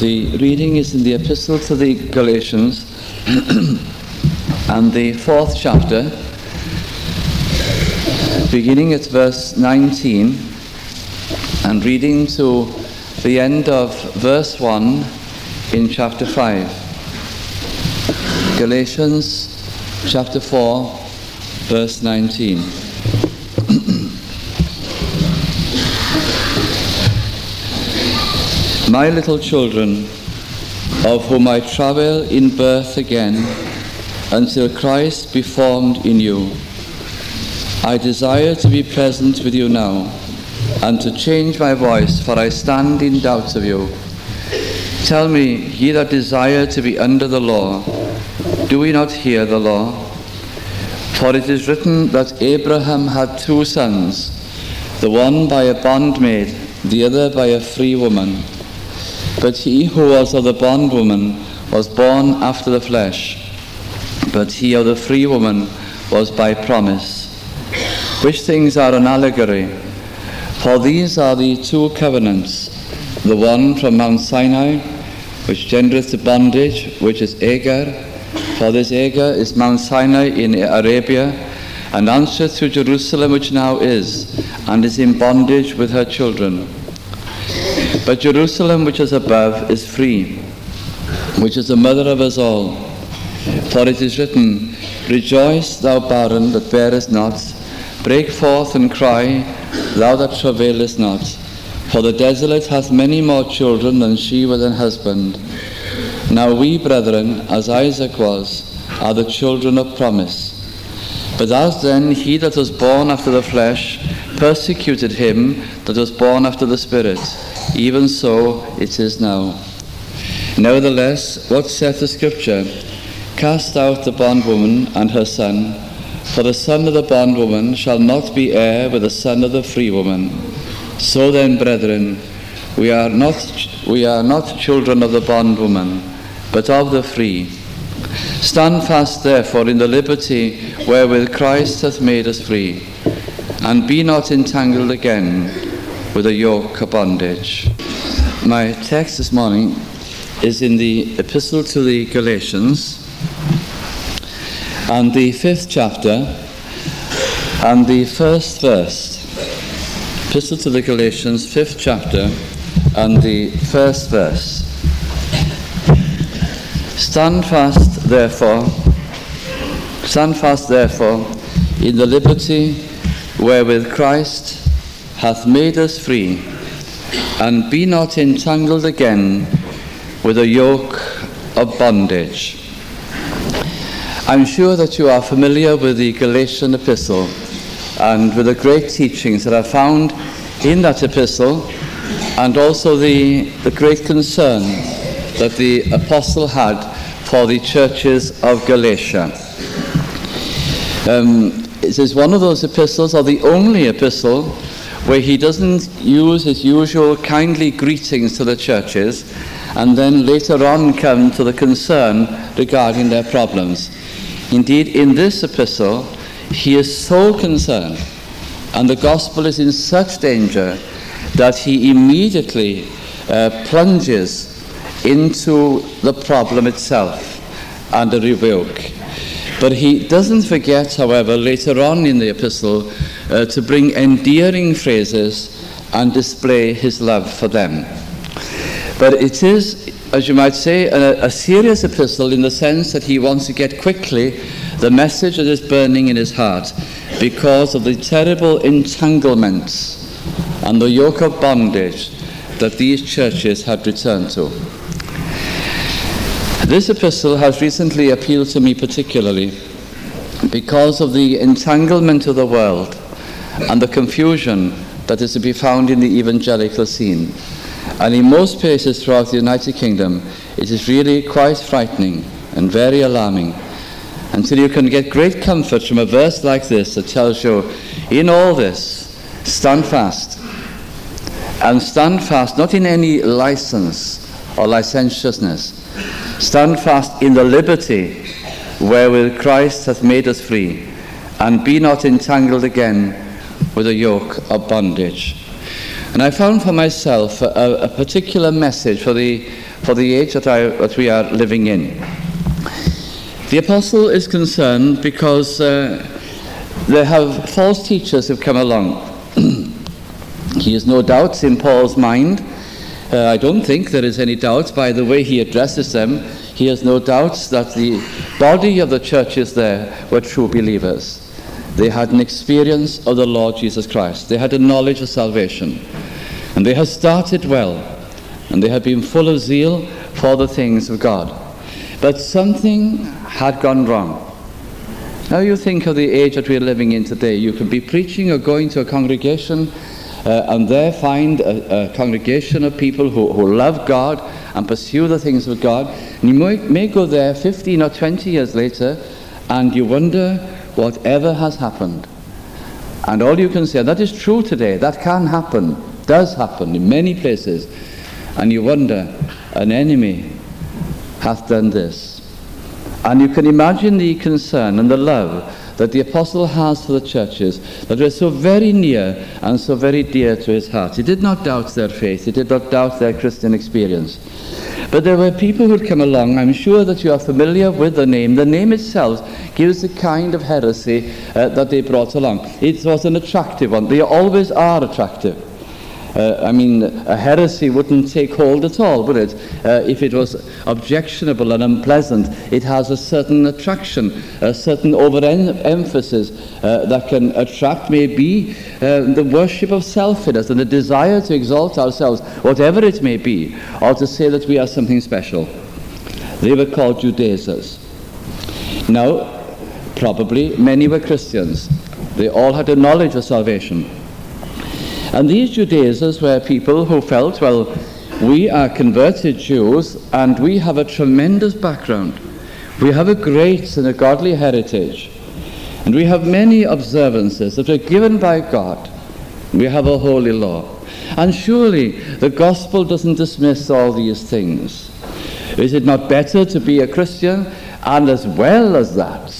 The reading is in the Epistle to the Galatians and the fourth chapter, beginning at verse 19 and reading to the end of verse 1 in chapter 5. Galatians chapter 4, verse 19. My little children, of whom I travel in birth again until Christ be formed in you, I desire to be present with you now and to change my voice, for I stand in doubt of you. Tell me, ye that desire to be under the law, do we not hear the law? For it is written that Abraham had two sons, the one by a bondmaid, the other by a free woman. But he who was of the bondwoman was born after the flesh, but he of the free woman was by promise. Which things are an allegory? For these are the two covenants, the one from Mount Sinai, which gendereth to bondage, which is Agar. For this Agar is Mount Sinai in Arabia, and answereth to Jerusalem, which now is, and is in bondage with her children. But Jerusalem, which is above, is free, which is the mother of us all. For it is written, Rejoice, thou barren that bearest not, break forth and cry, thou that travailest not. For the desolate hath many more children than she with an husband. Now we, brethren, as Isaac was, are the children of promise. But as then he that was born after the flesh persecuted him that was born after the Spirit, even so it is now. Nevertheless, what saith the Scripture? Cast out the bondwoman and her son, for the son of the bondwoman shall not be heir with the son of the free woman. So then, brethren, we are not, we are not children of the bondwoman, but of the free. Stand fast, therefore, in the liberty wherewith Christ hath made us free, and be not entangled again with a yoke of bondage. My text this morning is in the Epistle to the Galatians, and the fifth chapter, and the first verse. Epistle to the Galatians, fifth chapter, and the first verse. Stand fast, therefore, stand fast, therefore, in the liberty wherewith Christ hath made us free, and be not entangled again with a yoke of bondage. I'm sure that you are familiar with the Galatian epistle and with the great teachings that are found in that epistle, and also the, the great concern that the apostle had for the churches of Galatia. Um, it is one of those epistles, or the only epistle, where he doesn't use his usual kindly greetings to the churches and then later on come to the concern regarding their problems. Indeed, in this epistle, he is so concerned, and the gospel is in such danger that he immediately uh, plunges into the problem itself and the rebuke. But he doesn't forget, however, later on in the epistle uh, to bring endearing phrases and display his love for them. But it is, as you might say, a, a serious epistle in the sense that he wants to get quickly the message that is burning in his heart because of the terrible entanglements and the yoke of bondage that these churches had returned to. This epistle has recently appealed to me particularly because of the entanglement of the world and the confusion that is to be found in the evangelical scene. And in most places throughout the United Kingdom, it is really quite frightening and very alarming until you can get great comfort from a verse like this that tells you, in all this, stand fast. And stand fast not in any license or licentiousness, Stand fast in the liberty wherewith Christ hath made us free, and be not entangled again with a yoke of bondage. And I found for myself a, a particular message for the, for the age that, I, that we are living in. The apostle is concerned because uh, there have false teachers have come along. he has no doubts in Paul's mind. Uh, I don't think there is any doubt by the way he addresses them. He has no doubts that the body of the churches there were true believers. They had an experience of the Lord Jesus Christ. They had a knowledge of salvation. And they had started well. And they had been full of zeal for the things of God. But something had gone wrong. Now you think of the age that we're living in today. You could be preaching or going to a congregation uh, and there find a, a, congregation of people who, who love God and pursue the things of God. And you may, may go there 15 or 20 years later and you wonder whatever has happened. And all you can say, that is true today, that can happen, does happen in many places. And you wonder, an enemy hath done this. And you can imagine the concern and the love that the apostle has for the churches that were so very near and so very dear to his heart. He did not doubt their faith, he did not doubt their Christian experience. But there were people who'd come along, I'm sure that you are familiar with the name. The name itself gives the kind of heresy uh, that they brought along. It was an attractive one. They always are attractive. Uh, I mean, a heresy wouldn't take hold at all, would it? Uh, if it was objectionable and unpleasant, it has a certain attraction, a certain overemphasis uh, that can attract maybe uh, the worship of selfishness and the desire to exalt ourselves, whatever it may be, or to say that we are something special. They were called Judaizers. Now, probably many were Christians. They all had a knowledge of salvation. And these Judaizers were people who felt, well, we are converted Jews and we have a tremendous background. We have a great and a godly heritage. And we have many observances that are given by God. We have a holy law. And surely the gospel doesn't dismiss all these things. Is it not better to be a Christian and as well as that,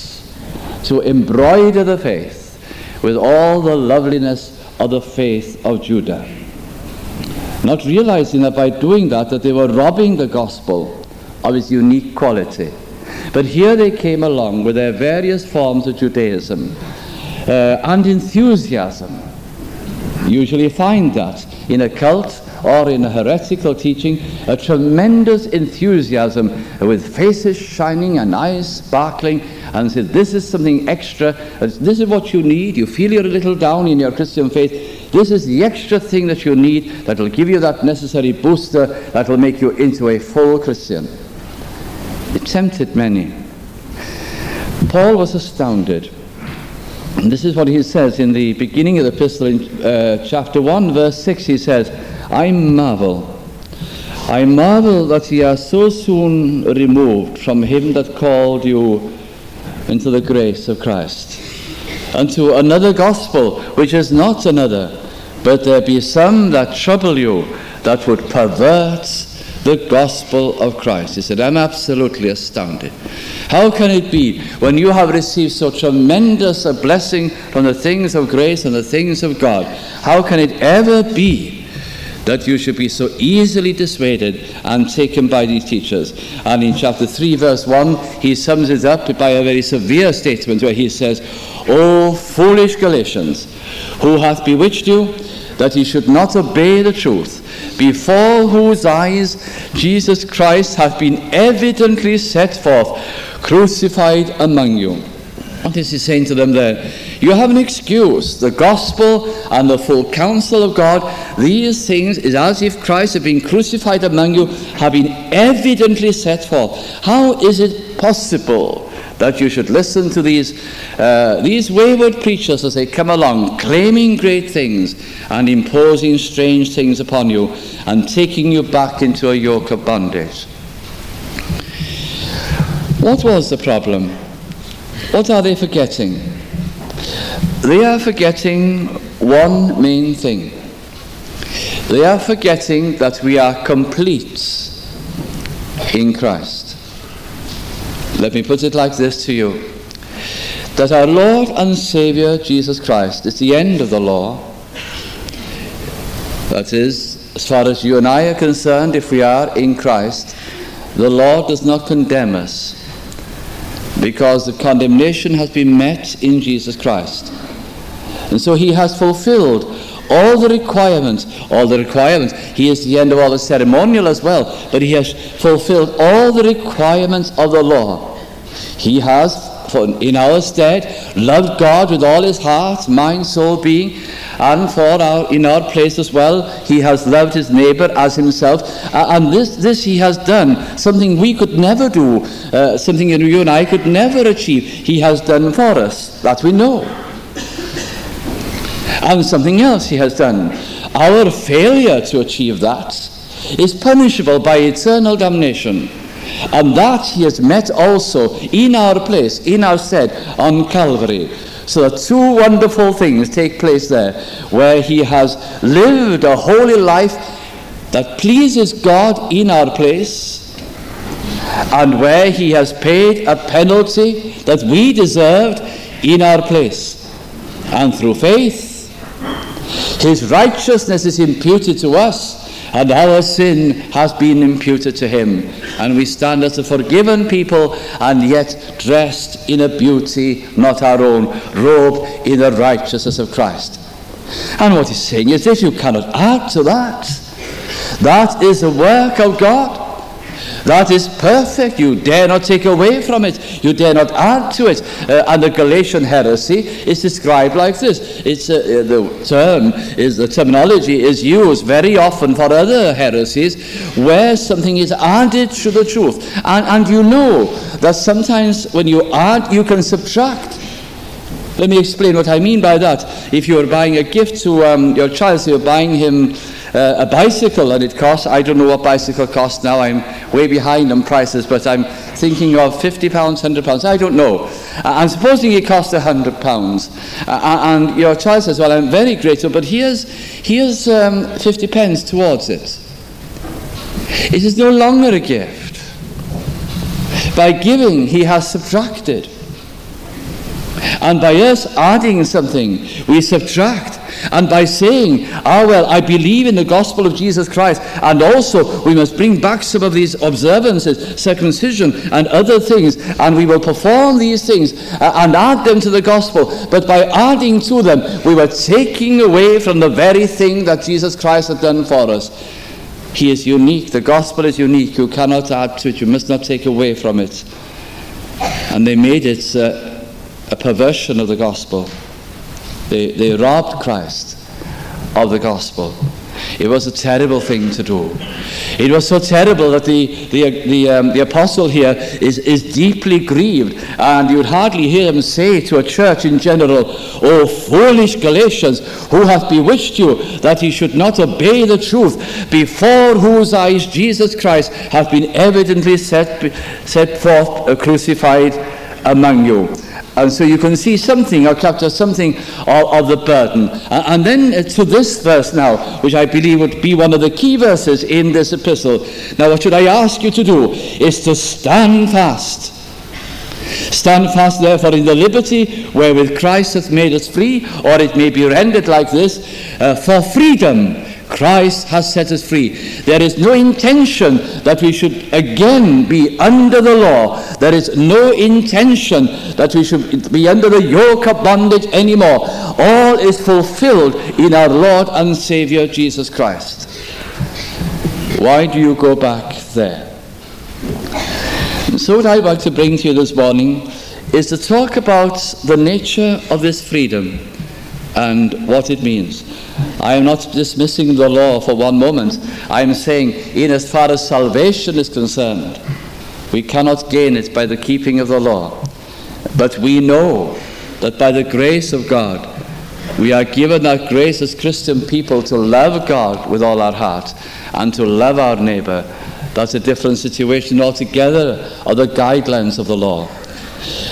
to embroider the faith with all the loveliness of the faith of Judah. Not realizing that by doing that, that they were robbing the gospel of its unique quality. But here they came along with their various forms of Judaism uh, and enthusiasm. Usually find that in a cult or in a heretical teaching, a tremendous enthusiasm with faces shining and eyes sparkling and said, This is something extra. This is what you need. You feel you're a little down in your Christian faith. This is the extra thing that you need that will give you that necessary booster that will make you into a full Christian. It tempted many. Paul was astounded. And this is what he says in the beginning of the epistle in uh, chapter 1, verse 6. He says, I marvel. I marvel that ye are so soon removed from him that called you into the grace of Christ, unto another gospel, which is not another, but there be some that trouble you, that would pervert the gospel of Christ. He said, I'm absolutely astounded. How can it be when you have received so tremendous a blessing from the things of grace and the things of God? How can it ever be that you should be so easily dissuaded and taken by these teachers. And in chapter 3, verse 1, he sums it up by a very severe statement where he says, O foolish Galatians, who hath bewitched you, that ye should not obey the truth, before whose eyes Jesus Christ hath been evidently set forth, crucified among you. What is he saying to them there? You have an excuse. The gospel and the full counsel of God, these things is as if Christ had been crucified among you, have been evidently set forth. How is it possible that you should listen to these, uh, these wayward preachers as they come along, claiming great things and imposing strange things upon you and taking you back into a yoke of bondage? What was the problem? What are they forgetting? They are forgetting one main thing. They are forgetting that we are complete in Christ. Let me put it like this to you that our Lord and Saviour Jesus Christ is the end of the law. That is, as far as you and I are concerned, if we are in Christ, the law does not condemn us because the condemnation has been met in Jesus Christ. And so he has fulfilled all the requirements, all the requirements. He is the end of all the ceremonial as well, but he has fulfilled all the requirements of the law. He has, in our stead, loved God with all his heart, mind, soul, being, and for our, in our place as well, he has loved his neighbor as himself. Uh, and this, this he has done, something we could never do, uh, something that you and I could never achieve. He has done for us. That we know. And something else he has done. Our failure to achieve that is punishable by eternal damnation. And that he has met also in our place, in our stead, on Calvary. So that two wonderful things take place there, where he has lived a holy life that pleases God in our place, and where he has paid a penalty that we deserved in our place. And through faith, his righteousness is imputed to us, and our sin has been imputed to him. And we stand as a forgiven people, and yet dressed in a beauty not our own, robed in the righteousness of Christ. And what he's saying is this you cannot add to that. That is the work of God. That is perfect. You dare not take away from it. You dare not add to it. Uh, and the Galatian heresy is described like this. It's uh, uh, the term is the terminology is used very often for other heresies where something is added to the truth. And, and you know that sometimes when you add, you can subtract. Let me explain what I mean by that. If you're buying a gift to um, your child, so you're buying him uh, a bicycle and it costs, I don't know what bicycle costs now, I'm way behind on prices, but I'm thinking of 50 pounds, 100 pounds, I don't know. Uh, I'm supposing it costs 100 pounds. Uh, uh, and your child says, well, I'm very grateful, but here's, here's um, 50 pence towards it. It is no longer a gift. By giving, he has subtracted. And by us adding something, we subtract. And by saying, ah, well, I believe in the gospel of Jesus Christ, and also we must bring back some of these observances, circumcision, and other things, and we will perform these things uh, and add them to the gospel. But by adding to them, we were taking away from the very thing that Jesus Christ had done for us. He is unique. The gospel is unique. You cannot add to it. You must not take away from it. And they made it uh, a perversion of the gospel. They, they robbed Christ of the gospel. It was a terrible thing to do. It was so terrible that the, the, the, um, the apostle here is, is deeply grieved. And you'd hardly hear him say to a church in general, O foolish Galatians, who hath bewitched you that ye should not obey the truth, before whose eyes Jesus Christ hath been evidently set, set forth uh, crucified among you. And so you can see something or capture something of, of the burden. And, and then to this verse now, which I believe would be one of the key verses in this epistle. Now, what should I ask you to do is to stand fast. Stand fast, therefore, in the liberty wherewith Christ hath made us free, or it may be rendered like this, uh, for freedom Christ has set us free. There is no intention that we should again be under the law. There is no intention that we should be under the yoke of bondage anymore. All is fulfilled in our Lord and Savior Jesus Christ. Why do you go back there? So, what I'd like to bring to you this morning is to talk about the nature of this freedom and what it means. I am not dismissing the law for one moment. I am saying, in as far as salvation is concerned, we cannot gain it by the keeping of the law. But we know that by the grace of God, we are given that grace as Christian people to love God with all our heart and to love our neighbor. That's a different situation altogether of the guidelines of the law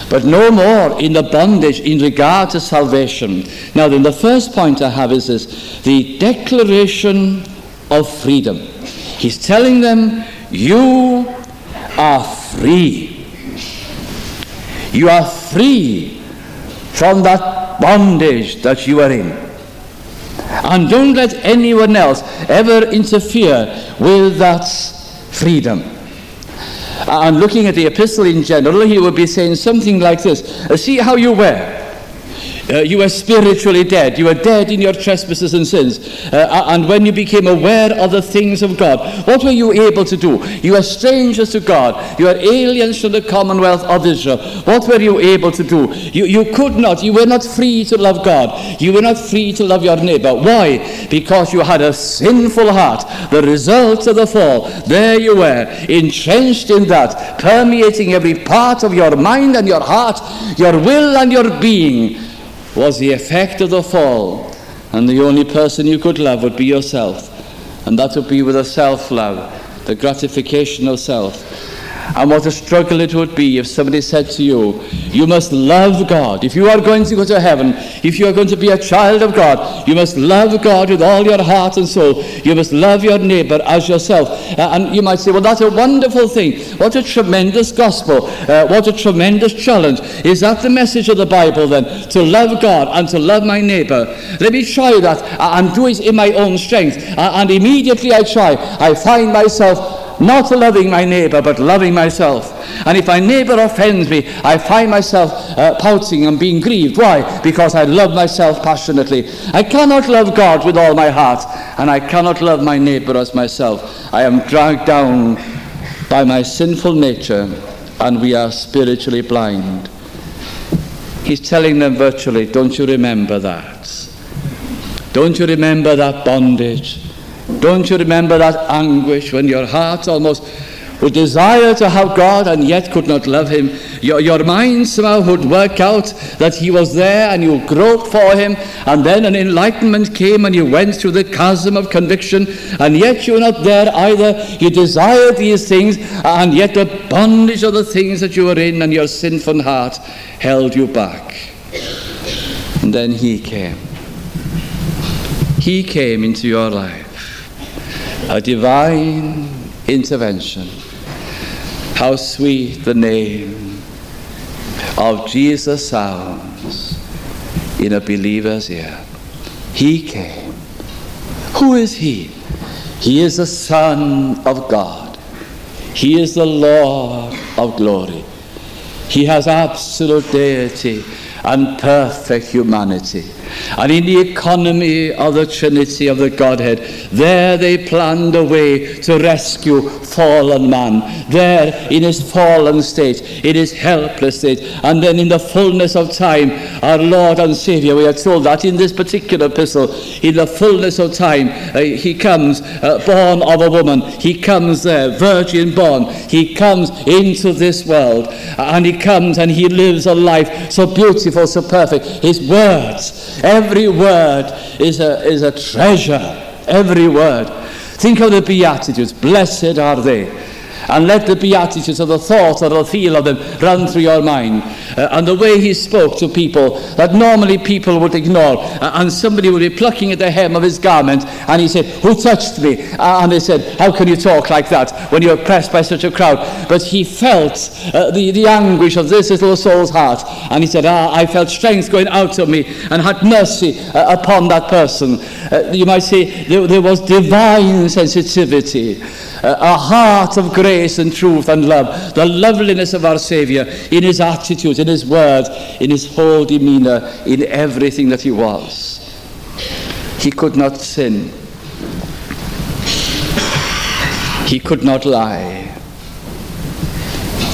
but no more in the bondage in regard to salvation. Now, then, the first point I have is this the declaration of freedom. He's telling them, You are free. You are free from that bondage that you are in. And don't let anyone else ever interfere with that freedom. And looking at the epistle in general, he would be saying something like this See how you were. Uh, you were spiritually dead. You were dead in your trespasses and sins. Uh, and when you became aware of the things of God, what were you able to do? You were strangers to God. You were aliens from the commonwealth of Israel. What were you able to do? You, you could not. You were not free to love God. You were not free to love your neighbor. Why? Because you had a sinful heart. The result of the fall. There you were, entrenched in that, permeating every part of your mind and your heart, your will and your being was the effect of the fall. And the only person you could love would be yourself. And that would be with a self love, the gratification of self. And what a struggle it would be if somebody said to you, You must love God. If you are going to go to heaven, if you are going to be a child of God, you must love God with all your heart and soul. You must love your neighbor as yourself. Uh, and you might say, Well, that's a wonderful thing. What a tremendous gospel. Uh, what a tremendous challenge. Is that the message of the Bible then? To love God and to love my neighbor. Let me try that uh, and do it in my own strength. Uh, and immediately I try, I find myself not loving my neighbor, but loving myself. And if my neighbor offends me, I find myself uh, pouting and being grieved. Why? Because I love myself passionately. I cannot love God with all my heart, and I cannot love my neighbor as myself. I am dragged down by my sinful nature, and we are spiritually blind. He's telling them virtually, don't you remember that? Don't you remember that bondage? Don't you remember that anguish when your heart almost would desire to have God and yet could not love Him? Your, your mind somehow would work out that He was there and you groped for Him, and then an enlightenment came and you went through the chasm of conviction, and yet you were not there either. You desired these things, and yet the bondage of the things that you were in and your sinful heart held you back. And then He came. He came into your life a divine intervention. How sweet the name of Jesus sounds in a believer's ear. He came. Who is He? He is the Son of God. He is the Lord of glory. He has absolute deity and perfect humanity. And in the economy of the Trinity of the Godhead, there they planned a way to rescue fallen man. There, in his fallen state, in his helpless state, and then in the fullness of time, our Lord and Savior, we are told that in this particular epistle, in the fullness of time, uh, he comes uh, born of a woman. He comes there, virgin born. He comes into this world, and he comes and he lives a life so beautiful, so perfect. His words, Every word is a, is a treasure. Every word. Think of the Beatitudes. Blessed are they and let the beatitudes of the thought or the feel of them run through your mind. Uh, and the way he spoke to people that normally people would ignore. Uh, and somebody would be plucking at the hem of his garment and he said, Who touched me? Uh, and they said, How can you talk like that when you're oppressed by such a crowd? But he felt uh, the, the anguish of this little soul's heart. And he said, Ah, I felt strength going out of me and had mercy uh, upon that person. Uh, you might say there, there was divine sensitivity a heart of grace and truth and love, the loveliness of our Saviour in his attitude, in his words, in his whole demeanour, in everything that he was. He could not sin. He could not lie.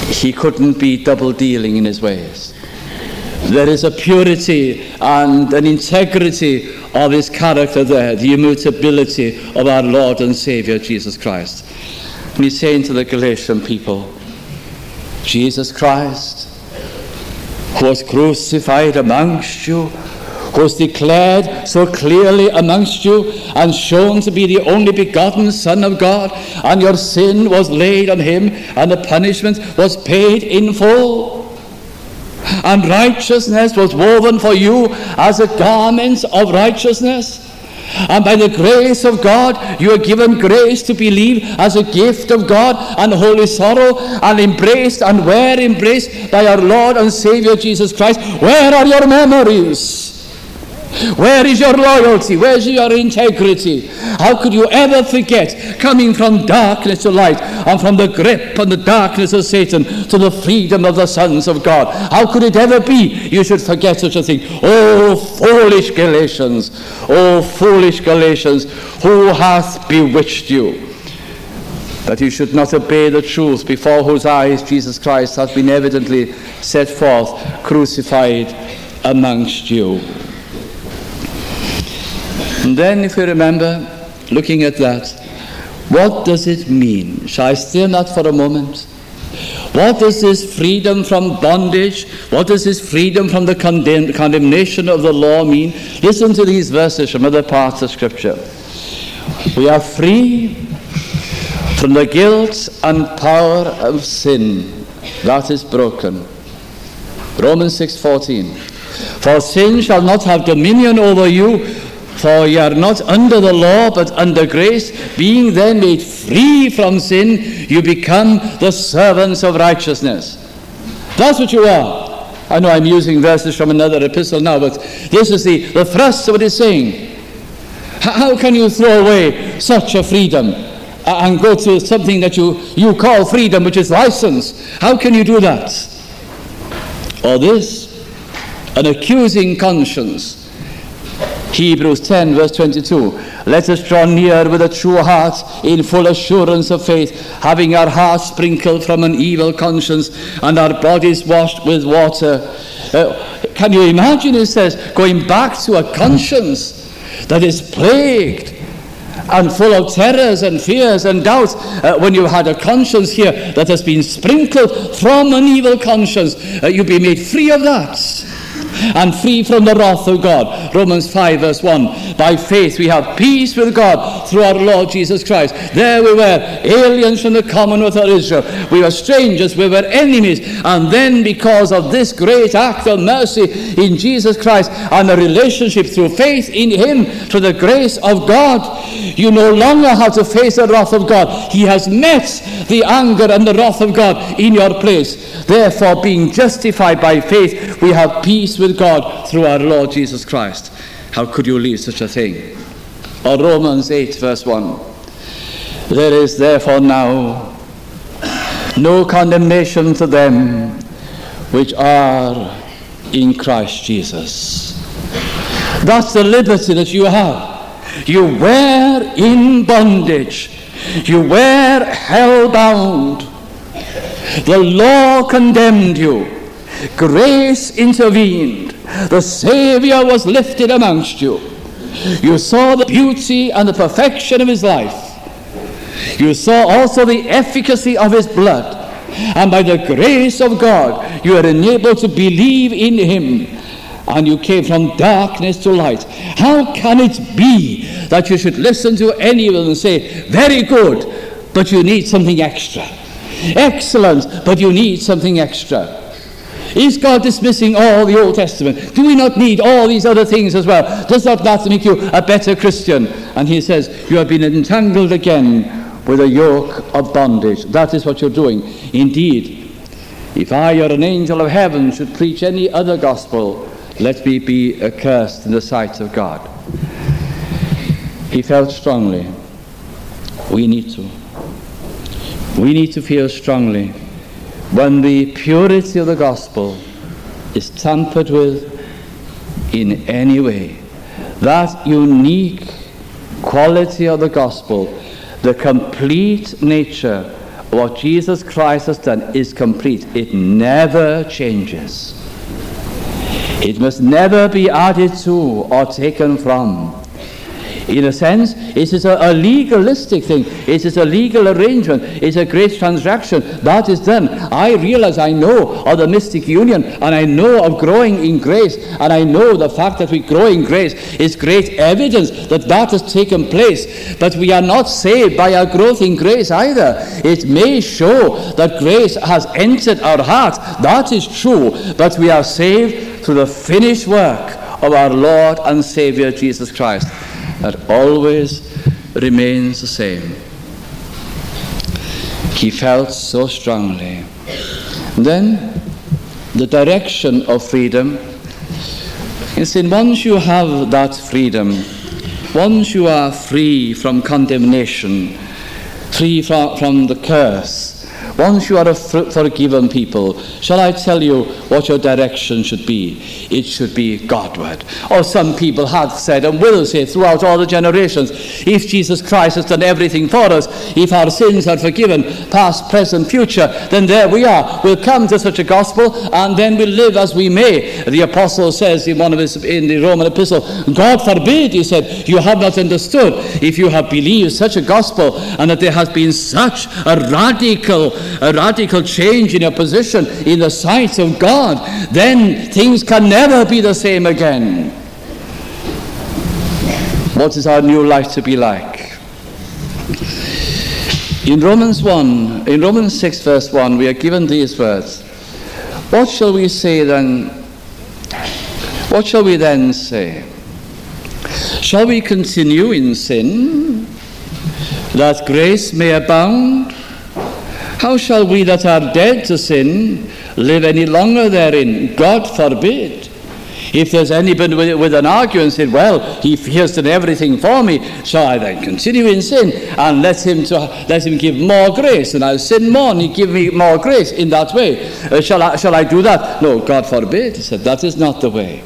He couldn't be double dealing in his ways. There is a purity and an integrity of his character there, the immutability of our Lord and Saviour Jesus Christ. And he's saying to the Galatian people, Jesus Christ, who was crucified amongst you, who was declared so clearly amongst you and shown to be the only begotten Son of God, and your sin was laid on him, and the punishment was paid in full. And righteousness was woven for you as a garment of righteousness. And by the grace of God, you are given grace to believe as a gift of God and holy sorrow, and embraced and were embraced by our Lord and Savior Jesus Christ. Where are your memories? Where is your loyalty? Where's your integrity? How could you ever forget coming from darkness to light and from the grip and the darkness of Satan to the freedom of the sons of God? How could it ever be you should forget such a thing? Oh, foolish Galatians! Oh, foolish Galatians! Who hath bewitched you? That you should not obey the truth before whose eyes Jesus Christ hath been evidently set forth, crucified amongst you. And then, if you remember, looking at that, what does it mean? Shall I on that for a moment? What does this freedom from bondage, what does this freedom from the condemn- condemnation of the law mean? Listen to these verses from other parts of Scripture. We are free from the guilt and power of sin. That is broken. Romans 6:14. For sin shall not have dominion over you, for ye are not under the law, but under grace. Being then made free from sin, you become the servants of righteousness. That's what you are. I know I'm using verses from another epistle now, but this is the, the thrust of what he's saying. How can you throw away such a freedom and go to something that you, you call freedom, which is license? How can you do that? Or this, an accusing conscience Hebrews 10, verse 22. Let us draw near with a true heart in full assurance of faith, having our hearts sprinkled from an evil conscience and our bodies washed with water. Uh, can you imagine, it says, going back to a conscience that is plagued and full of terrors and fears and doubts uh, when you had a conscience here that has been sprinkled from an evil conscience, uh, you'll be made free of that and free from the wrath of God. Romans 5, verse 1. By faith we have peace with God through our Lord Jesus Christ. There we were, aliens from the commonwealth of Israel. We were strangers, we were enemies. And then, because of this great act of mercy in Jesus Christ and a relationship through faith in Him, through the grace of God, you no longer have to face the wrath of God. He has met the anger and the wrath of God in your place. Therefore, being justified by faith, we have peace with God through our Lord Jesus Christ. How could you leave such a thing? Or Romans 8, verse 1. There is therefore now no condemnation to them which are in Christ Jesus. That's the liberty that you have. You were in bondage. You were hell bound. The law condemned you. Grace intervened. The Savior was lifted amongst you. You saw the beauty and the perfection of his life. You saw also the efficacy of his blood. And by the grace of God, you are enabled to believe in him. And you came from darkness to light. How can it be that you should listen to anyone and say, Very good, but you need something extra? Excellent, but you need something extra. Is God dismissing all the Old Testament? Do we not need all these other things as well? Does not that make you a better Christian? And he says, You have been entangled again with a yoke of bondage. That is what you're doing. Indeed, if I or an angel of heaven should preach any other gospel, let me be accursed in the sight of God. He felt strongly. We need to. We need to feel strongly when the purity of the gospel is tampered with in any way. That unique quality of the gospel, the complete nature of what Jesus Christ has done is complete. It never changes. It must never be added to or taken from. In a sense, it is a, a, legalistic thing. It is a legal arrangement. It's a great transaction. That is done. I realize I know of the mystic union and I know of growing in grace and I know the fact that we grow in grace is great evidence that that has taken place. But we are not saved by our growth in grace either. It may show that grace has entered our heart. That is true. But we are saved through the finished work of our Lord and Savior Jesus Christ that always remains the same. He felt so strongly. Then, the direction of freedom. You see, once you have that freedom, once you are free from condemnation, free from, from the curse, once you are a forgiven people, shall I tell you what your direction should be? It should be Godward. Or some people have said and will say throughout all the generations, if Jesus Christ has done everything for us, if our sins are forgiven, past, present, future, then there we are. We'll come to such a gospel and then we'll live as we may. The apostle says in one of his in the Roman epistle, God forbid, he said, you have not understood if you have believed such a gospel and that there has been such a radical a radical change in your position in the sight of God, then things can never be the same again. What is our new life to be like? In Romans 1, in Romans 6, verse 1, we are given these words. What shall we say then? What shall we then say? Shall we continue in sin that grace may abound? How shall we that are dead to sin live any longer therein? God forbid. If there's anybody with, with an argument said, well, he, he has done everything for me, shall I then continue in sin and let him, to, let him give more grace? And I'll sin more and he give me more grace in that way. Uh, shall, I, shall I do that? No, God forbid. He said, that is not the way.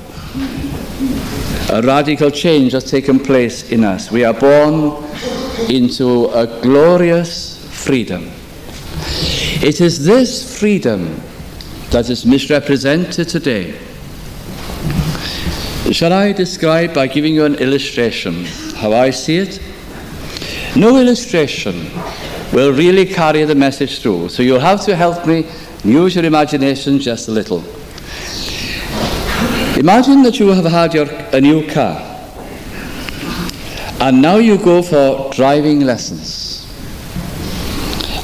A radical change has taken place in us. We are born into a glorious freedom. It is this freedom that is misrepresented today. Shall I describe by giving you an illustration how I see it? No illustration will really carry the message through, so you'll have to help me use your imagination just a little. Imagine that you have had your, a new car, and now you go for driving lessons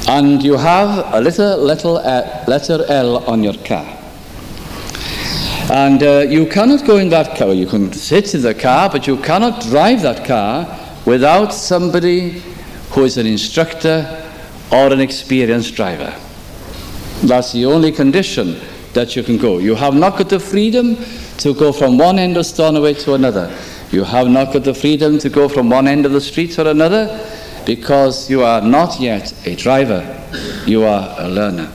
and you have a little, little uh, letter L on your car. And uh, you cannot go in that car. You can sit in the car, but you cannot drive that car without somebody who is an instructor or an experienced driver. That's the only condition that you can go. You have not got the freedom to go from one end of Stornoway to another. You have not got the freedom to go from one end of the street to another because you are not yet a driver, you are a learner.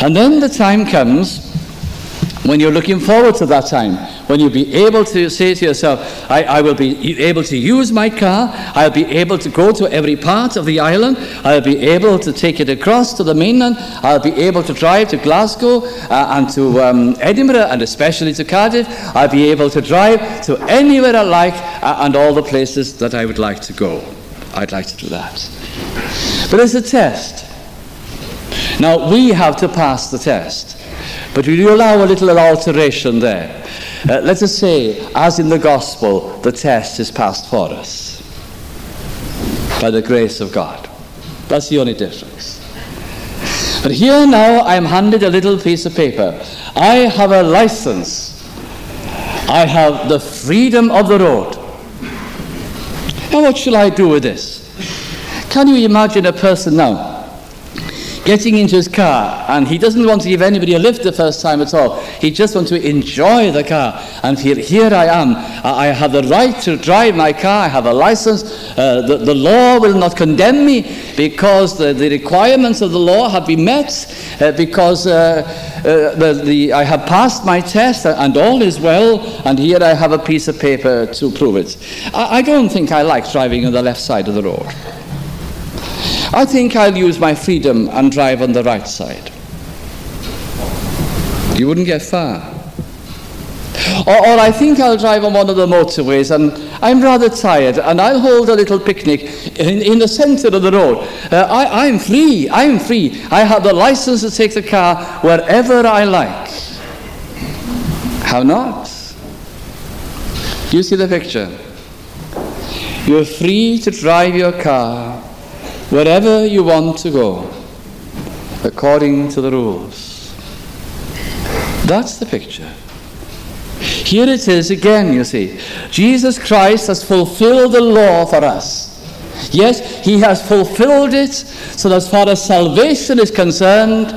And then the time comes when you're looking forward to that time, when you'll be able to say to yourself, I, I, will be able to use my car, I'll be able to go to every part of the island, I'll be able to take it across to the mainland, I'll be able to drive to Glasgow uh, and to um, Edinburgh and especially to Cardiff, I'll be able to drive to anywhere I like uh, and all the places that I would like to go. I'd like to do that. But it's a test. Now, we have to pass the test. But we you allow a little alteration there? Uh, let us say, as in the gospel, the test is passed for us by the grace of God. That's the only difference. But here now I am handed a little piece of paper. I have a license. I have the freedom of the road. Now, what shall I do with this? Can you imagine a person now getting into his car and he doesn't want to give anybody a lift the first time at all. He just wants to enjoy the car. And here, here I am. I have the right to drive my car. I have a license. Uh, the, the law will not condemn me because the, the requirements of the law have been met, uh, because uh, uh, the, the, I have passed my test and all is well, and here I have a piece of paper to prove it. I, I don't think I like driving on the left side of the road. I think I'll use my freedom and drive on the right side. You wouldn't get far. Or, or, I think I'll drive on one of the motorways and I'm rather tired and I'll hold a little picnic in, in the center of the road. Uh, I, I'm free. I'm free. I have the license to take the car wherever I like. How not? You see the picture? You're free to drive your car wherever you want to go, according to the rules. That's the picture. Here it is again, you see. Jesus Christ has fulfilled the law for us. Yes, he has fulfilled it so that as far as salvation is concerned,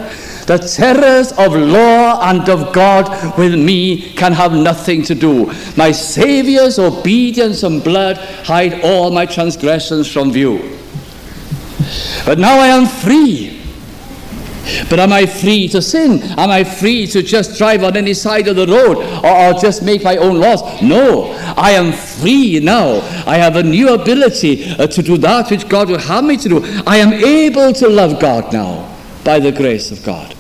The terrors of law and of God with me can have nothing to do. My Saviour's obedience and blood hide all my transgressions from view. But now I am free. But am I free to sin? Am I free to just drive on any side of the road or, or, just make my own laws? No, I am free now. I have a new ability uh, to do that which God will have me to do. I am able to love God now by the grace of God.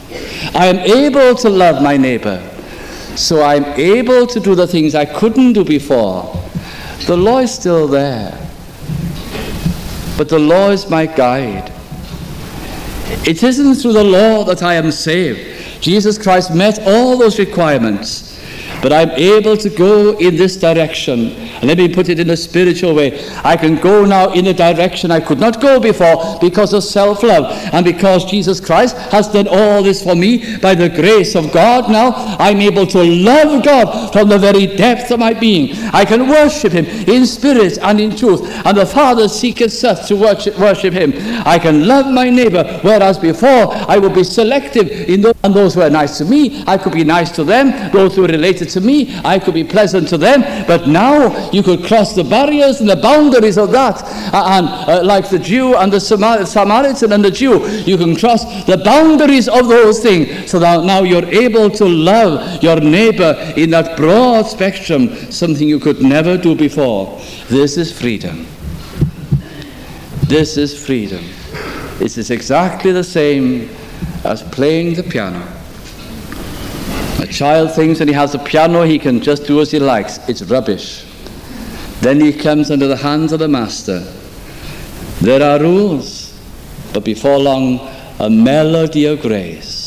I am able to love my neighbor. So I'm able to do the things I couldn't do before. The law is still there. But the law is my guide. It isn't through the law that I am saved. Jesus Christ met all those requirements. But I'm able to go in this direction. And let me put it in a spiritual way. I can go now in a direction I could not go before because of self love. And because Jesus Christ has done all this for me by the grace of God, now I'm able to love God from the very depth of my being. I can worship Him in spirit and in truth. And the Father seeketh such to worship, Him. I can love my neighbor, whereas before I would be selective in those, those who are nice to me. I could be nice to them. Those who are related to me, I could be pleasant to them. But now you could cross the barriers and the boundaries of that. and uh, like the Jew and the Samar- Samaritan and the Jew, you can cross the boundaries of those things. So that now you're able to love your neighbor in that broad spectrum, something you could never do before. This is freedom. This is freedom. It is exactly the same as playing the piano. Child thinks when he has a piano he can just do as he likes. It's rubbish. Then he comes under the hands of the master. There are rules, but before long, a melody of grace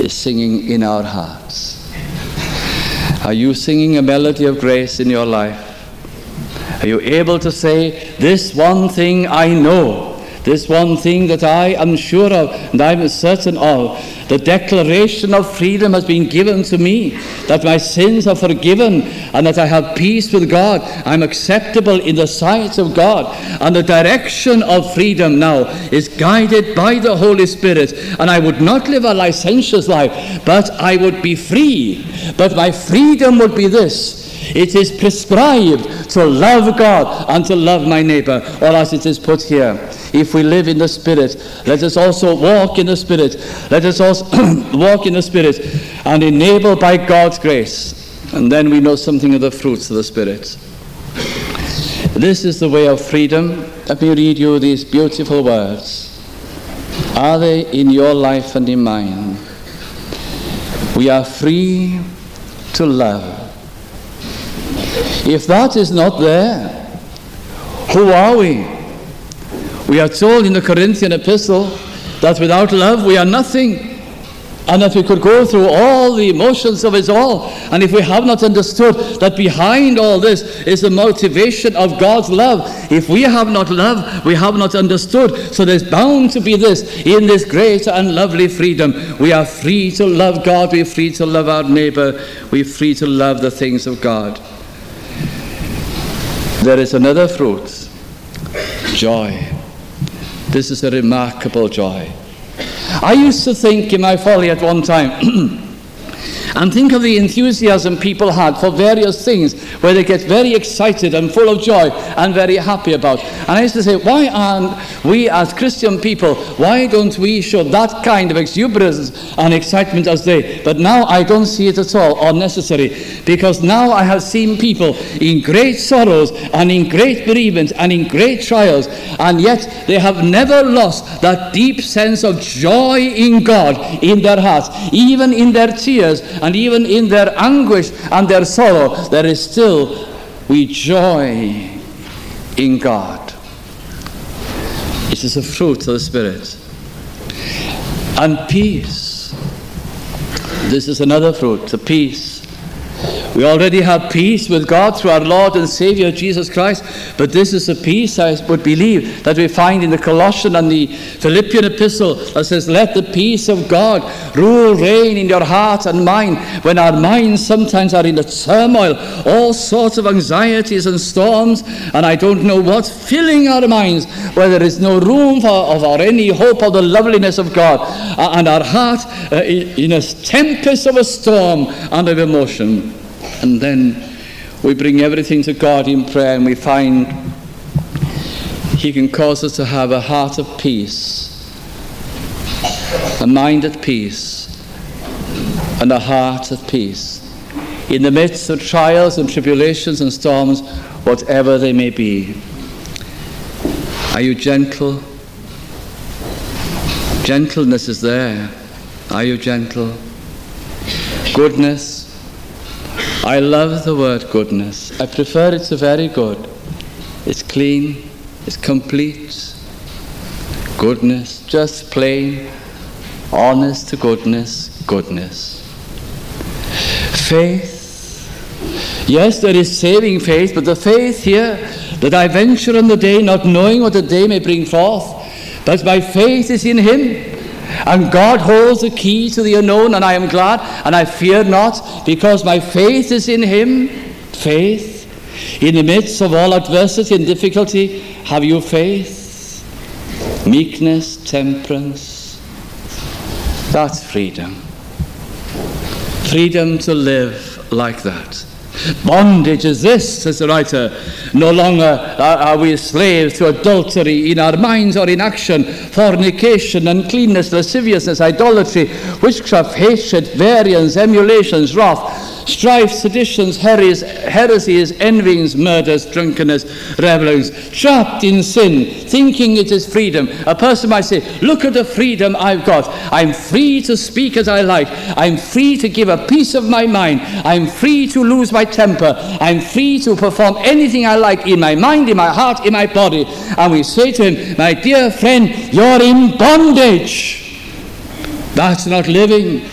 is singing in our hearts. Are you singing a melody of grace in your life? Are you able to say, This one thing I know? This one thing that I am sure of and I am certain of, the declaration of freedom has been given to me, that my sins are forgiven and that I have peace with God. I'm acceptable in the sight of God. And the direction of freedom now is guided by the Holy Spirit. And I would not live a licentious life, but I would be free. But my freedom would be this it is prescribed to love God and to love my neighbor, or as it is put here. If we live in the Spirit, let us also walk in the Spirit. Let us also walk in the Spirit and enabled by God's grace. And then we know something of the fruits of the Spirit. This is the way of freedom. Let me read you these beautiful words. Are they in your life and in mine? We are free to love. If that is not there, who are we? We are told in the Corinthian epistle that without love we are nothing. And that we could go through all the emotions of it all. And if we have not understood that behind all this is the motivation of God's love, if we have not love, we have not understood. So there's bound to be this in this great and lovely freedom. We are free to love God, we're free to love our neighbor, we're free to love the things of God. There is another fruit joy. This is a remarkable joy. I used to think in my folly at one time, and think of the enthusiasm people had for various things where they get very excited and full of joy and very happy about. And I used to say, why aren't we as Christian people, why don't we show that kind of exuberance and excitement as they? But now I don't see it at all or necessary because now I have seen people in great sorrows and in great bereavement and in great trials and yet they have never lost that deep sense of joy in God in their hearts, even in their tears and even in their anguish and their sorrow, there is still we joy in God. It is a fruit of the Spirit. And peace. This is another fruit, the peace. We already have peace with God through our Lord and Savior Jesus Christ, but this is a peace I would believe that we find in the Colossian and the Philippian epistle that says, Let the peace of God rule, reign in your heart and mind when our minds sometimes are in a turmoil, all sorts of anxieties and storms, and I don't know what's filling our minds, where there is no room for, any hope of the loveliness of God, and our heart uh, in a tempest of a storm and of emotion. And then we bring everything to God in prayer and we find He can cause us to have a heart of peace, a mind at peace, and a heart at peace. In the midst of trials and tribulations and storms, whatever they may be. Are you gentle? Gentleness is there. Are you gentle? Goodness I love the word goodness. I prefer it to very good. It's clean, it's complete. Goodness, just plain, honest to goodness, goodness. Faith. Yes, there is saving faith, but the faith here that I venture on the day not knowing what the day may bring forth, but my faith is in Him and God holds the key to the unknown, and I am glad, and I fear not, because my faith is in Him. Faith. In the midst of all adversity and difficulty, have you faith? Meekness, temperance. That's freedom. Freedom to live like that. Bondage is this, says the writer. No longer are we slaves to adultery in our minds or in action, fornication, uncleanness, lasciviousness, idolatry, witchcraft, hatred, variance, emulations, wrath strife, seditions, heresies, envyings, murders, drunkenness, revelings, trapped in sin, thinking it is freedom. A person might say, Look at the freedom I've got. I'm free to speak as I like. I'm free to give a piece of my mind. I'm free to lose my temper. I'm free to perform anything I like in my mind, in my heart, in my body. And we say to him, My dear friend, you're in bondage. That's not living.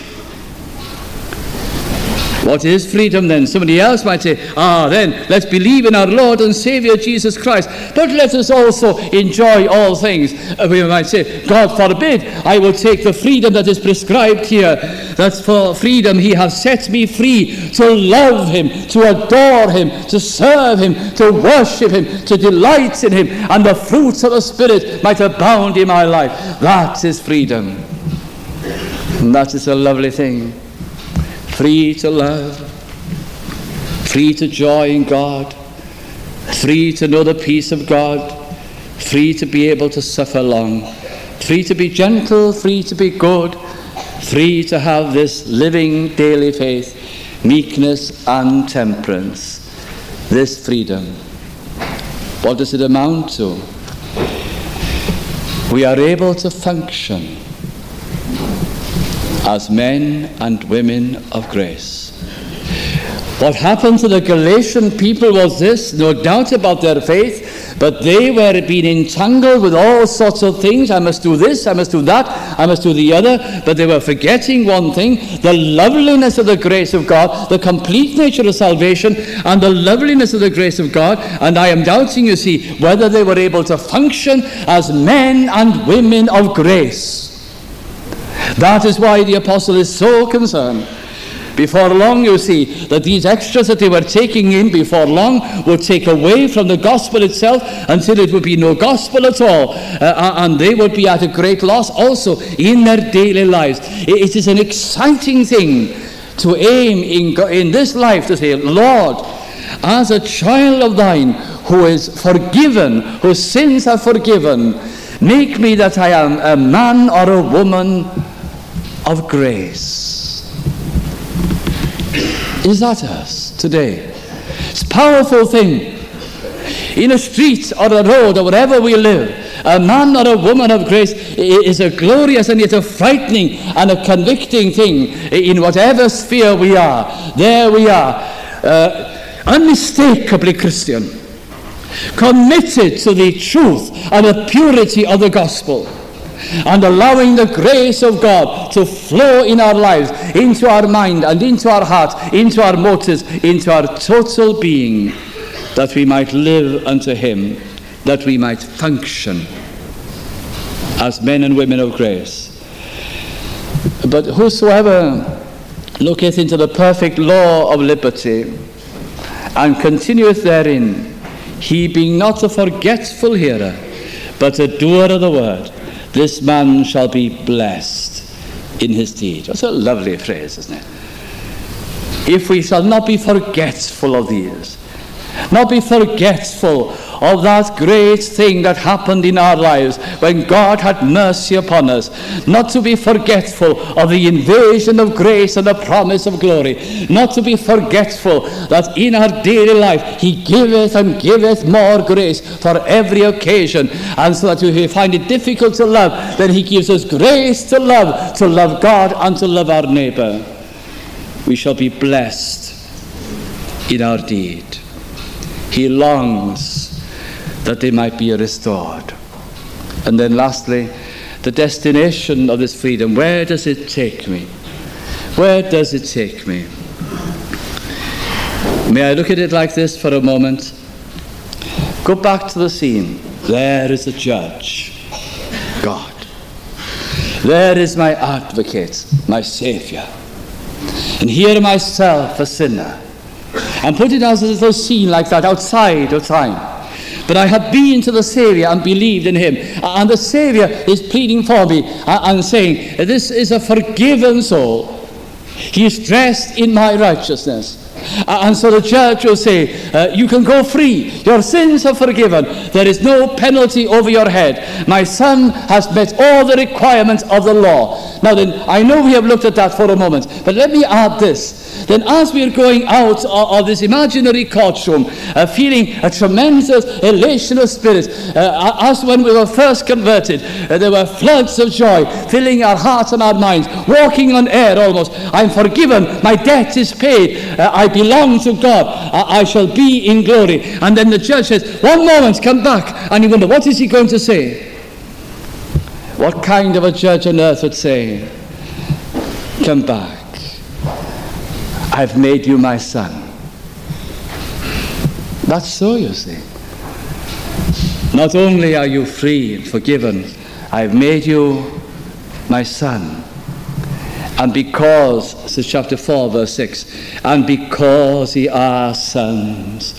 What is freedom then? Somebody else might say, ah, then let's believe in our Lord and Savior Jesus Christ. But let us also enjoy all things. Uh, we might say, God forbid, I will take the freedom that is prescribed here. That's for freedom He has set me free to love Him, to adore Him, to serve Him, to worship Him, to delight in Him, and the fruits of the Spirit might abound in my life. That is freedom. And that is a lovely thing free to love, free to joy in God, free to know the peace of God, free to be able to suffer long, free to be gentle, free to be good, free to have this living daily faith, meekness and temperance. This freedom. What does it amount to? We are able to function as men and women of grace. What happened to the Galatian people was this no doubt about their faith, but they were being entangled with all sorts of things. I must do this, I must do that, I must do the other, but they were forgetting one thing the loveliness of the grace of God, the complete nature of salvation, and the loveliness of the grace of God. And I am doubting, you see, whether they were able to function as men and women of grace. That is why the apostle is so concerned. Before long, you see that these extras that they were taking in before long would take away from the gospel itself until it would be no gospel at all. Uh, and they would be at a great loss also in their daily lives. It is an exciting thing to aim in, in this life to say, Lord, as a child of thine who is forgiven, whose sins are forgiven, make me that I am a man or a woman of grace. Is that us today? It's a powerful thing. In a street or a road or wherever we live, a man or a woman of grace is a glorious and yet a frightening and a convicting thing in whatever sphere we are. There we are, uh, unmistakably Christian, committed to the truth and the purity of the gospel and allowing the grace of God to flow in our lives, into our mind and into our heart, into our motives, into our total being, that we might live unto Him, that we might function as men and women of grace. But whosoever looketh into the perfect law of liberty and continueth therein, he being not a forgetful hearer, but a doer of the word, this man shall be blessed in his deed. That's a lovely phrase, isn't it? If we shall not be forgetful of these, not be forgetful of that great thing that happened in our lives when God had mercy upon us. Not to be forgetful of the invasion of grace and the promise of glory. Not to be forgetful that in our daily life He giveth and giveth more grace for every occasion. And so that if we find it difficult to love, then He gives us grace to love, to love God and to love our neighbor. We shall be blessed in our deed. He longs that they might be restored. And then lastly, the destination of this freedom. Where does it take me? Where does it take me? May I look at it like this for a moment? Go back to the scene. There is the judge, God. There is my advocate, my Savior. And here myself, a sinner and put it as a little scene like that outside of time. But I have been to the Savior and believed in him. And the Savior is pleading for me and saying, This is a forgiven soul. He is dressed in my righteousness. And so the church will say, uh, You can go free. Your sins are forgiven. There is no penalty over your head. My son has met all the requirements of the law. Now then, I know we have looked at that for a moment, but let me add this then as we are going out of, this imaginary courtroom, uh, feeling a tremendous elation of spirit, uh, as when we were first converted, uh, there were floods of joy filling our hearts and our minds, walking on air almost. I'm forgiven, my debt is paid, uh, I belong to God, I, I shall be in glory. And then the judge says, One moment, come back. And you wonder, what is he going to say? What kind of a judge on earth would say, Come back? I've made you my son. That's so, you see. Not only are you free and forgiven, I've made you my son. And because, says chapter 4, verse 6, and because ye are sons,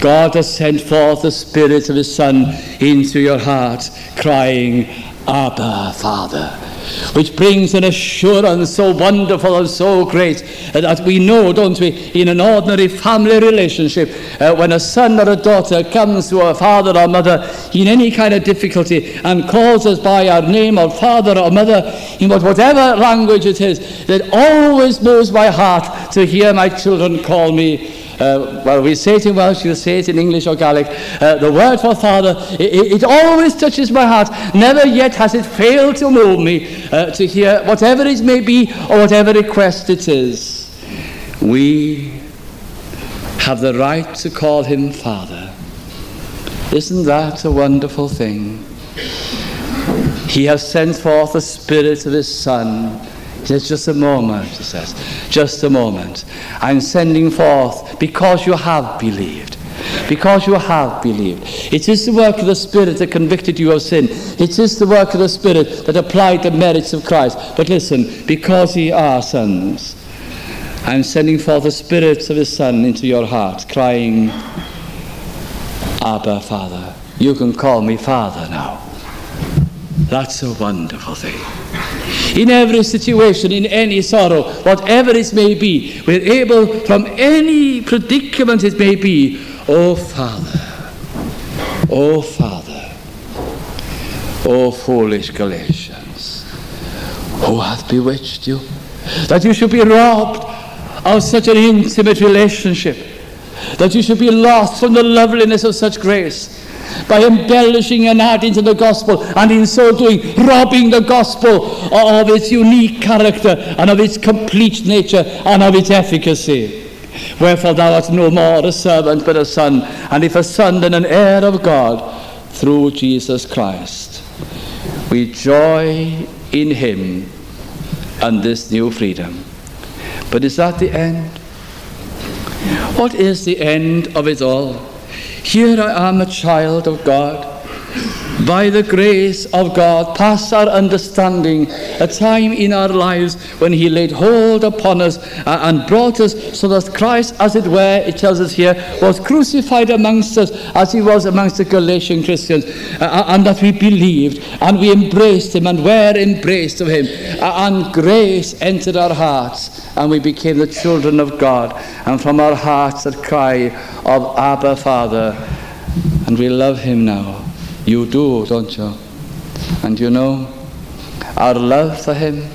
God has sent forth the Spirit of His Son into your heart, crying, Abba, Father which brings an assurance so wonderful and so great that we know, don't we, in an ordinary family relationship, uh, when a son or a daughter comes to a father or mother in any kind of difficulty and calls us by our name or father or mother, in whatever language it is, that always moves my heart to hear my children call me uh, well, we say it in Welsh, you say it in English or Gaelic. Uh, the word for Father, it, it, always touches my heart. Never yet has it failed to move me uh, to hear whatever it may be or whatever request it is. We have the right to call him Father. Isn't that a wonderful thing? He has sent forth the Spirit of His Son just, just a moment, he says. Just a moment. I'm sending forth because you have believed. Because you have believed. It is the work of the Spirit that convicted you of sin. It is the work of the Spirit that applied the merits of Christ. But listen, because ye are sons, I'm sending forth the Spirit of His Son into your heart, crying, Abba, Father. You can call me Father now. That's a wonderful thing. In every situation, in any sorrow, whatever it may be, we're able, from any predicament it may be, Oh Father, Oh Father, Oh foolish Galatians, who hath bewitched you, that you should be robbed of such an intimate relationship, that you should be lost from the loveliness of such grace by embellishing and adding to the gospel, and in so doing, robbing the gospel of its unique character and of its complete nature and of its efficacy. Wherefore thou art no more a servant but a son, and if a son then an heir of God through Jesus Christ. We joy in Him and this new freedom. But is that the end? What is the end of it all? Here I am a child of God By the grace of God, past our understanding a time in our lives when He laid hold upon us uh, and brought us so that Christ, as it were, it tells us here, was crucified amongst us as He was amongst the Galatian Christians, uh, uh, and that we believed and we embraced Him and were embraced of Him. Uh, and grace entered our hearts, and we became the children of God. And from our hearts, that cry of Abba, Father, and we love Him now. You do, don't you? And you know, our love for Him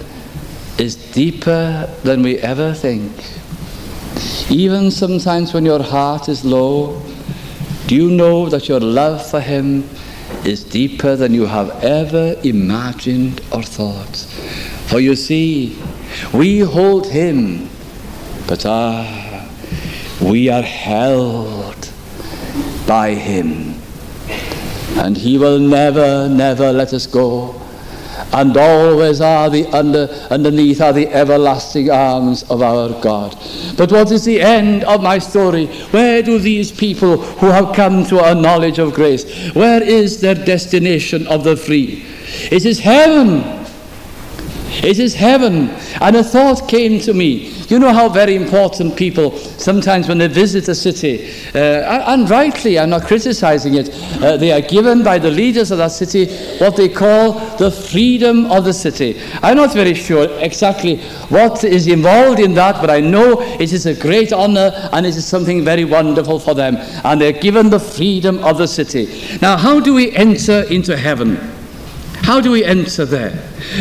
is deeper than we ever think. Even sometimes when your heart is low, do you know that your love for Him is deeper than you have ever imagined or thought? For you see, we hold Him, but ah, we are held by Him and He will never, never let us go. And always are the under, underneath are the everlasting arms of our God. But what is the end of my story? Where do these people who have come to a knowledge of grace, where is their destination of the free? It is heaven. It is heaven. And a thought came to me. You know how very important people, sometimes when they visit a city, uh, and rightly, I'm not criticizing it, uh, they are given by the leaders of that city what they call the freedom of the city. I'm not very sure exactly what is involved in that, but I know it is a great honor and it is something very wonderful for them. And they're given the freedom of the city. Now, how do we enter into heaven? How do we enter there?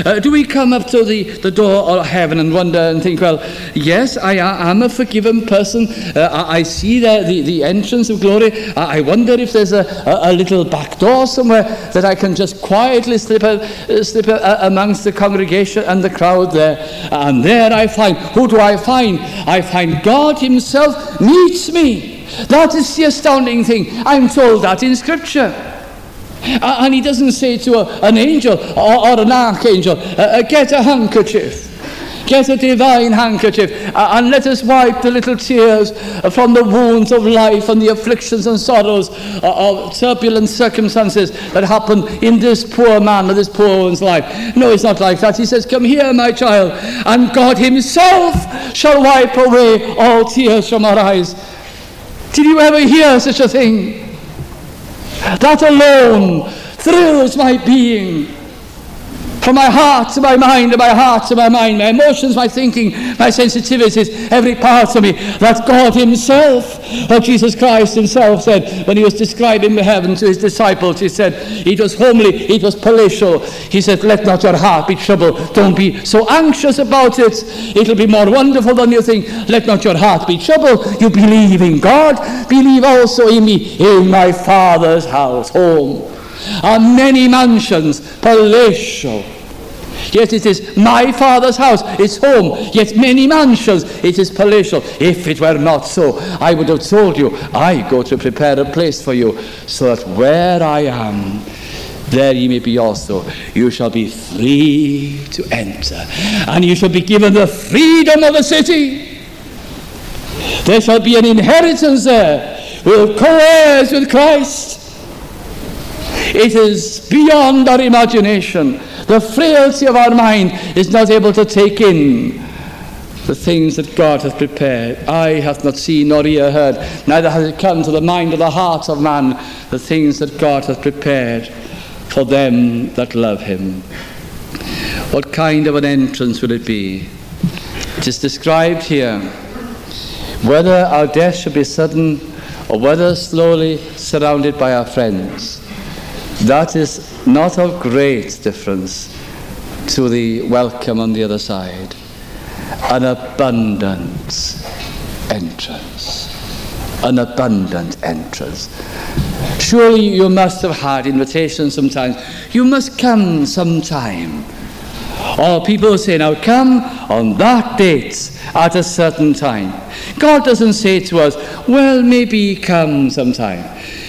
Uh, do we come up to the, the door of heaven and wonder and think, well, yes, I am a forgiven person. Uh, I, see the, the, the, entrance of glory. I, wonder if there's a, a, a, little back door somewhere that I can just quietly slip, a, uh, slip amongst the congregation and the crowd there. And there I find, who do I find? I find God Himself meets me. That is the astounding thing. I'm told that in Scripture. And he doesn't say to a, an angel or, or an archangel, uh, uh, get a handkerchief. Get a divine handkerchief and let us wipe the little tears from the wounds of life and the afflictions and sorrows of turbulent circumstances that happen in this poor man or this poor woman's life. No, it's not like that. He says, Come here, my child, and God Himself shall wipe away all tears from our eyes. Did you ever hear such a thing? That alone thrills my being. From my heart to my mind, my heart to my mind, my emotions, my thinking, my sensitivities, every part of me, that God Himself, or Jesus Christ Himself said when He was describing the heaven to His disciples, He said, It was homely, it was palatial. He said, Let not your heart be troubled. Don't be so anxious about it. It'll be more wonderful than you think. Let not your heart be troubled. You believe in God, believe also in me, in my Father's house, home. Are many mansions, palatial Yet it is my Father's house, its home, yet many mansions, it is palatial. If it were not so, I would have told you, I go to prepare a place for you, so that where I am, there ye may be also. You shall be free to enter, and you shall be given the freedom of the city. There shall be an inheritance there. We'll co heirs with Christ. It is beyond our imagination. The frailty of our mind is not able to take in the things that God hath prepared. Eye hath not seen nor ear heard, neither has it come to the mind or the heart of man the things that God hath prepared for them that love him. What kind of an entrance will it be? It is described here. Whether our death should be sudden or whether slowly surrounded by our friends. That is not of great difference to the welcome on the other side. An abundant entrance. An abundant entrance. Surely you must have had invitations sometimes. You must come sometime. Or people say, now come on that date at a certain time. God doesn't say to us, well, maybe come sometime.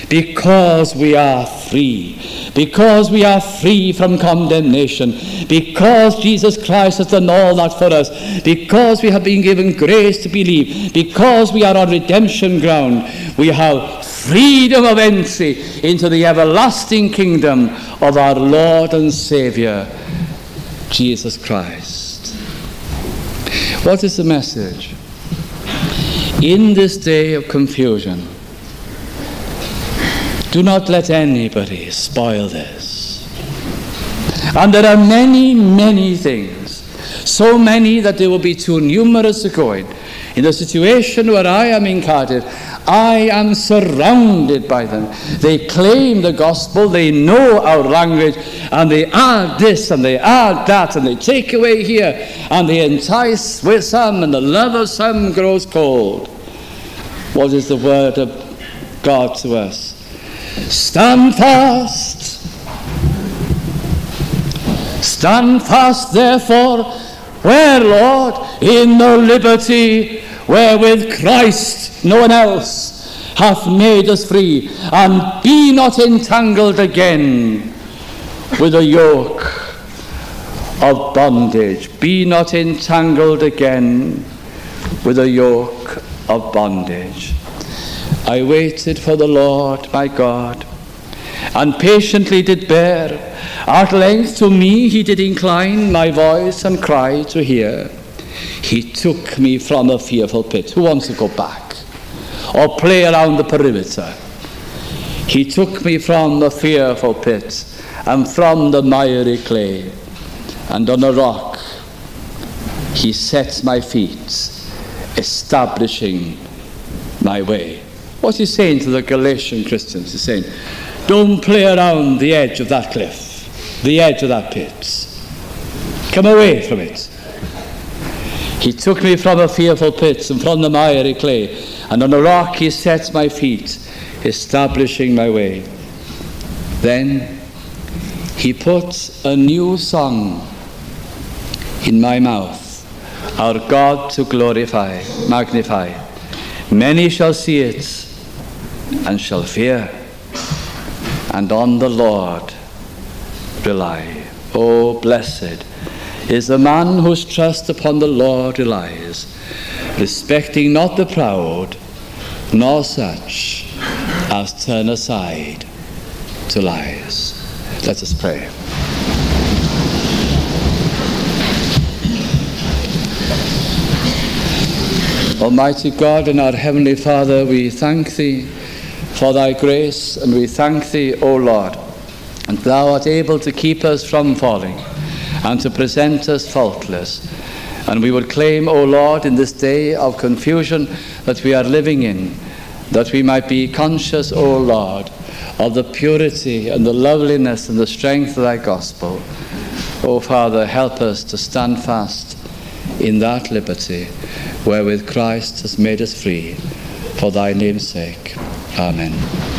Because we are free, because we are free from condemnation, because Jesus Christ has done all that for us, because we have been given grace to believe, because we are on redemption ground, we have freedom of entry into the everlasting kingdom of our Lord and Savior, Jesus Christ. What is the message? In this day of confusion, do not let anybody spoil this. And there are many, many things, so many that they will be too numerous to go in. In the situation where I am in Cardiff, I am surrounded by them. They claim the gospel, they know our language, and they add this and they add that, and they take away here, and they entice with some, and the love of some grows cold. What is the word of God to us? Stand fast. Stand fast, therefore, where, Lord, in the liberty wherewith Christ, no one else, hath made us free, and be not entangled again with a yoke of bondage. Be not entangled again with a yoke of bondage. I waited for the Lord my God, and patiently did bear. At length to me he did incline my voice and cry to hear. He took me from a fearful pit. Who wants to go back? Or play around the perimeter? He took me from the fearful pit and from the miry clay, and on a rock he set my feet, establishing my way. What's he saying to the Galatian Christians? He's saying, don't play around the edge of that cliff, the edge of that pit. Come away from it. He took me from a fearful pit and from the miry clay, and on a rock he set my feet, establishing my way. Then he put a new song in my mouth, our God to glorify, magnify. Many shall see it and shall fear, and on the Lord rely. Oh, blessed is the man whose trust upon the Lord relies, respecting not the proud, nor such as turn aside to lies. Let us pray. Almighty God and our Heavenly Father, we thank Thee for Thy grace, and we thank Thee, O Lord, and Thou art able to keep us from falling and to present us faultless. And we would claim, O Lord, in this day of confusion that we are living in, that we might be conscious, O Lord, of the purity and the loveliness and the strength of Thy gospel. O Father, help us to stand fast in that liberty wherewith Christ has made us free, for Thy name's sake. 아멘.